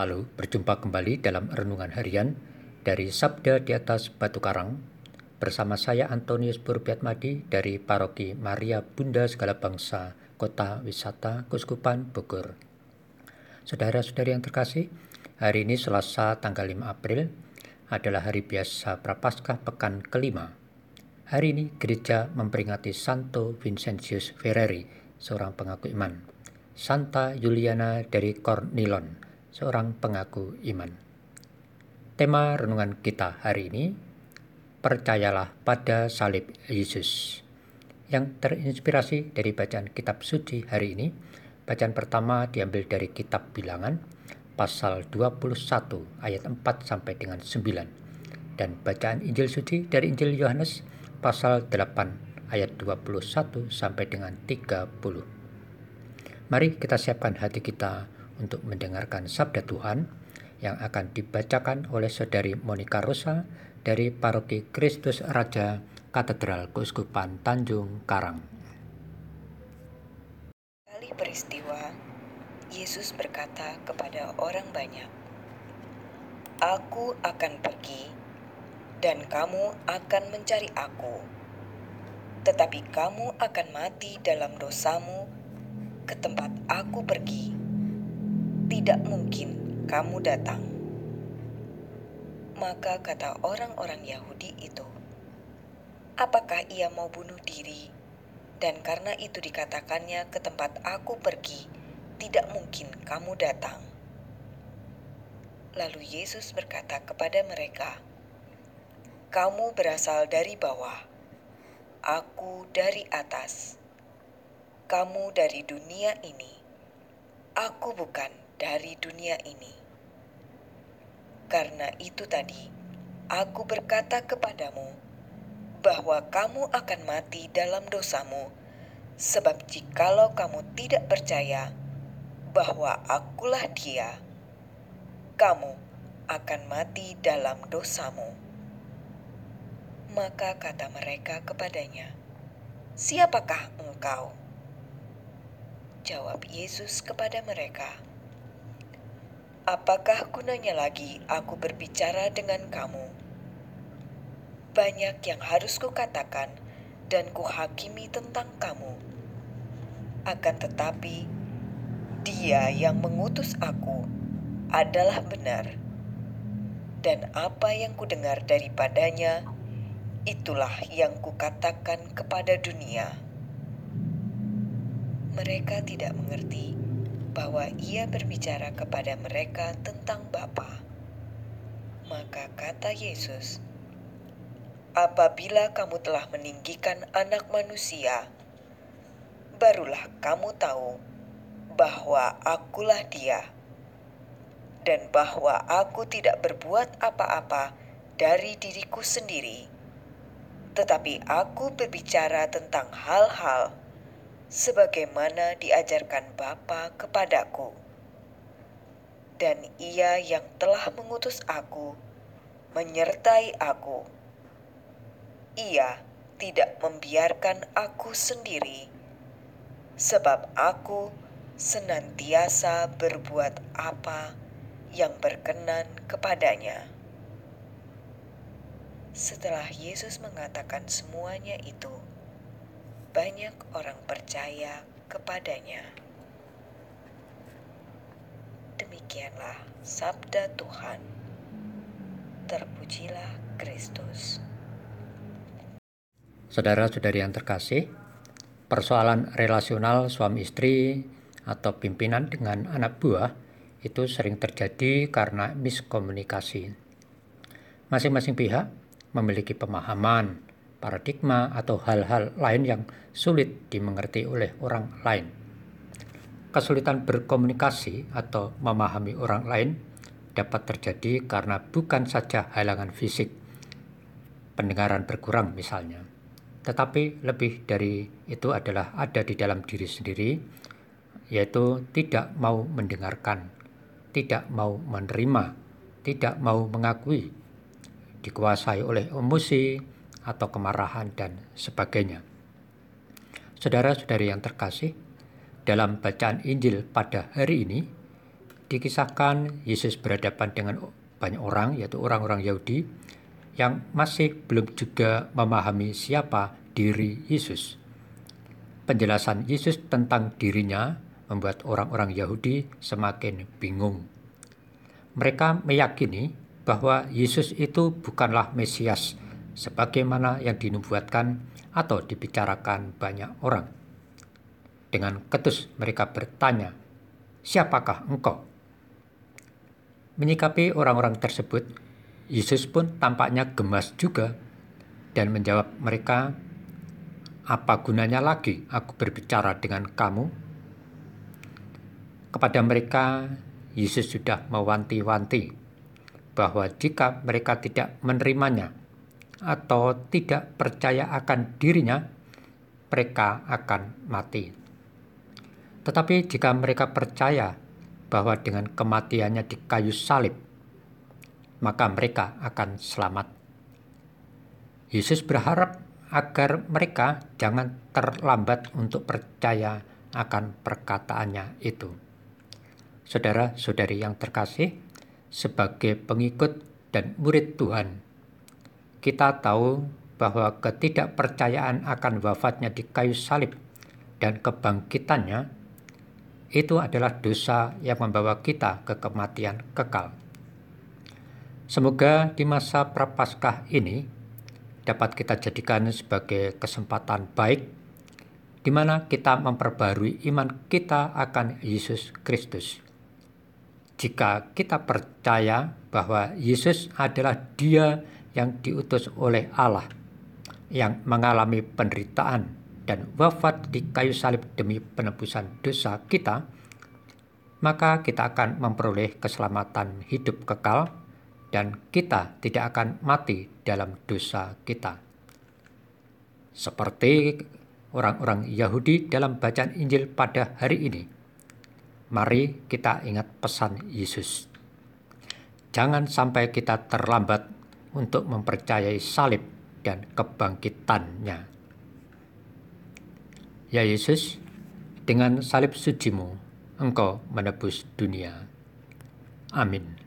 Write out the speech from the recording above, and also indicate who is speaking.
Speaker 1: Lalu berjumpa kembali dalam renungan harian dari Sabda di atas Batu Karang bersama saya Antonius Burbiatmadi dari Paroki Maria Bunda Segala Bangsa Kota Wisata Kuskupan Bogor. Saudara-saudari yang terkasih, hari ini Selasa tanggal 5 April adalah hari biasa Prapaskah pekan kelima. Hari ini gereja memperingati Santo Vincentius Ferreri, seorang pengaku iman. Santa Juliana dari Cornilon, seorang pengaku iman. Tema renungan kita hari ini, percayalah pada salib Yesus. Yang terinspirasi dari bacaan kitab suci hari ini, bacaan pertama diambil dari kitab bilangan, pasal 21 ayat 4 sampai dengan 9. Dan bacaan Injil suci dari Injil Yohanes, pasal 8 ayat 21 sampai dengan 30. Mari kita siapkan hati kita untuk mendengarkan sabda Tuhan yang akan dibacakan oleh Saudari Monica Rosa dari Paroki Kristus Raja Katedral Keuskupan Tanjung Karang.
Speaker 2: Kali peristiwa, Yesus berkata kepada orang banyak, Aku akan pergi, dan kamu akan mencari aku. Tetapi kamu akan mati dalam dosamu ke tempat aku pergi tidak mungkin kamu datang. Maka kata orang-orang Yahudi itu, apakah ia mau bunuh diri? Dan karena itu dikatakannya ke tempat aku pergi, tidak mungkin kamu datang. Lalu Yesus berkata kepada mereka, "Kamu berasal dari bawah, aku dari atas. Kamu dari dunia ini, aku bukan dari dunia ini. Karena itu tadi, aku berkata kepadamu bahwa kamu akan mati dalam dosamu, sebab jikalau kamu tidak percaya bahwa akulah dia, kamu akan mati dalam dosamu. Maka kata mereka kepadanya, Siapakah engkau? Jawab Yesus kepada mereka, Apakah gunanya lagi aku berbicara dengan kamu? Banyak yang harus kukatakan dan kuhakimi tentang kamu. Akan tetapi, dia yang mengutus aku adalah benar. Dan apa yang kudengar daripadanya, itulah yang kukatakan kepada dunia. Mereka tidak mengerti bahwa ia berbicara kepada mereka tentang Bapa. Maka kata Yesus, "Apabila kamu telah meninggikan Anak Manusia, barulah kamu tahu bahwa Akulah Dia, dan bahwa Aku tidak berbuat apa-apa dari diriku sendiri, tetapi Aku berbicara tentang hal-hal." Sebagaimana diajarkan Bapa kepadaku. Dan ia yang telah mengutus aku, menyertai aku. Ia tidak membiarkan aku sendiri, sebab aku senantiasa berbuat apa yang berkenan kepadanya. Setelah Yesus mengatakan semuanya itu, banyak orang percaya kepadanya. Demikianlah sabda Tuhan. Terpujilah Kristus.
Speaker 1: Saudara-saudari yang terkasih, persoalan relasional suami istri atau pimpinan dengan anak buah itu sering terjadi karena miskomunikasi. Masing-masing pihak memiliki pemahaman paradigma, atau hal-hal lain yang sulit dimengerti oleh orang lain. Kesulitan berkomunikasi atau memahami orang lain dapat terjadi karena bukan saja halangan fisik, pendengaran berkurang misalnya, tetapi lebih dari itu adalah ada di dalam diri sendiri, yaitu tidak mau mendengarkan, tidak mau menerima, tidak mau mengakui, dikuasai oleh emosi, atau kemarahan dan sebagainya. Saudara-saudari yang terkasih, dalam bacaan Injil pada hari ini, dikisahkan Yesus berhadapan dengan banyak orang, yaitu orang-orang Yahudi, yang masih belum juga memahami siapa diri Yesus. Penjelasan Yesus tentang dirinya membuat orang-orang Yahudi semakin bingung. Mereka meyakini bahwa Yesus itu bukanlah Mesias sebagaimana yang dinubuatkan atau dibicarakan banyak orang. Dengan ketus mereka bertanya, "Siapakah engkau?" Menyikapi orang-orang tersebut, Yesus pun tampaknya gemas juga dan menjawab mereka, "Apa gunanya lagi aku berbicara dengan kamu?" Kepada mereka, Yesus sudah mewanti-wanti bahwa jika mereka tidak menerimanya atau tidak percaya akan dirinya, mereka akan mati. Tetapi jika mereka percaya bahwa dengan kematiannya di kayu salib, maka mereka akan selamat. Yesus berharap agar mereka jangan terlambat untuk percaya akan perkataannya itu. Saudara-saudari yang terkasih, sebagai pengikut dan murid Tuhan, kita tahu bahwa ketidakpercayaan akan wafatnya di kayu salib dan kebangkitannya itu adalah dosa yang membawa kita ke kematian kekal. Semoga di masa prapaskah ini dapat kita jadikan sebagai kesempatan baik di mana kita memperbarui iman kita akan Yesus Kristus. Jika kita percaya bahwa Yesus adalah Dia yang diutus oleh Allah, yang mengalami penderitaan dan wafat di kayu salib demi penebusan dosa kita, maka kita akan memperoleh keselamatan hidup kekal dan kita tidak akan mati dalam dosa kita. Seperti orang-orang Yahudi dalam bacaan Injil pada hari ini, mari kita ingat pesan Yesus. Jangan sampai kita terlambat untuk mempercayai salib dan kebangkitannya. Ya Yesus, dengan salib sucimu, Engkau menebus dunia. Amin.